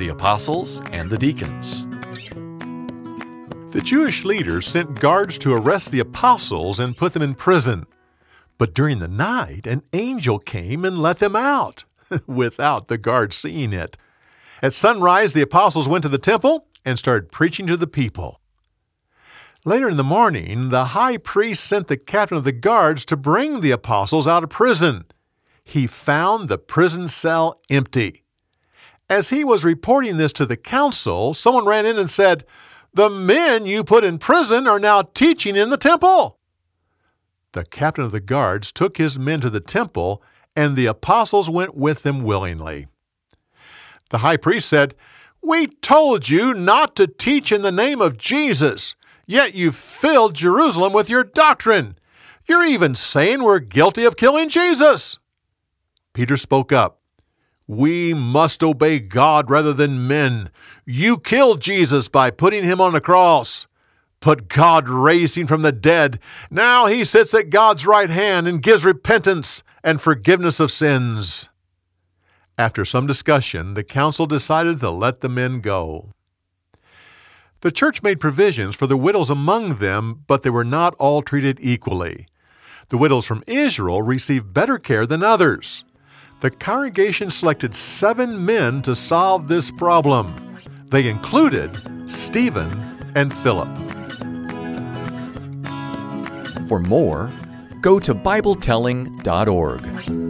the apostles and the deacons. The Jewish leaders sent guards to arrest the apostles and put them in prison. But during the night, an angel came and let them out, without the guards seeing it. At sunrise, the apostles went to the temple and started preaching to the people. Later in the morning, the high priest sent the captain of the guards to bring the apostles out of prison. He found the prison cell empty. As he was reporting this to the council, someone ran in and said, The men you put in prison are now teaching in the temple. The captain of the guards took his men to the temple, and the apostles went with them willingly. The high priest said, We told you not to teach in the name of Jesus. Yet you've filled Jerusalem with your doctrine. You're even saying we're guilty of killing Jesus. Peter spoke up. We must obey God rather than men. You killed Jesus by putting him on the cross. But God raised him from the dead. Now he sits at God's right hand and gives repentance and forgiveness of sins. After some discussion, the council decided to let the men go. The church made provisions for the widows among them, but they were not all treated equally. The widows from Israel received better care than others. The congregation selected seven men to solve this problem. They included Stephen and Philip. For more, go to BibleTelling.org.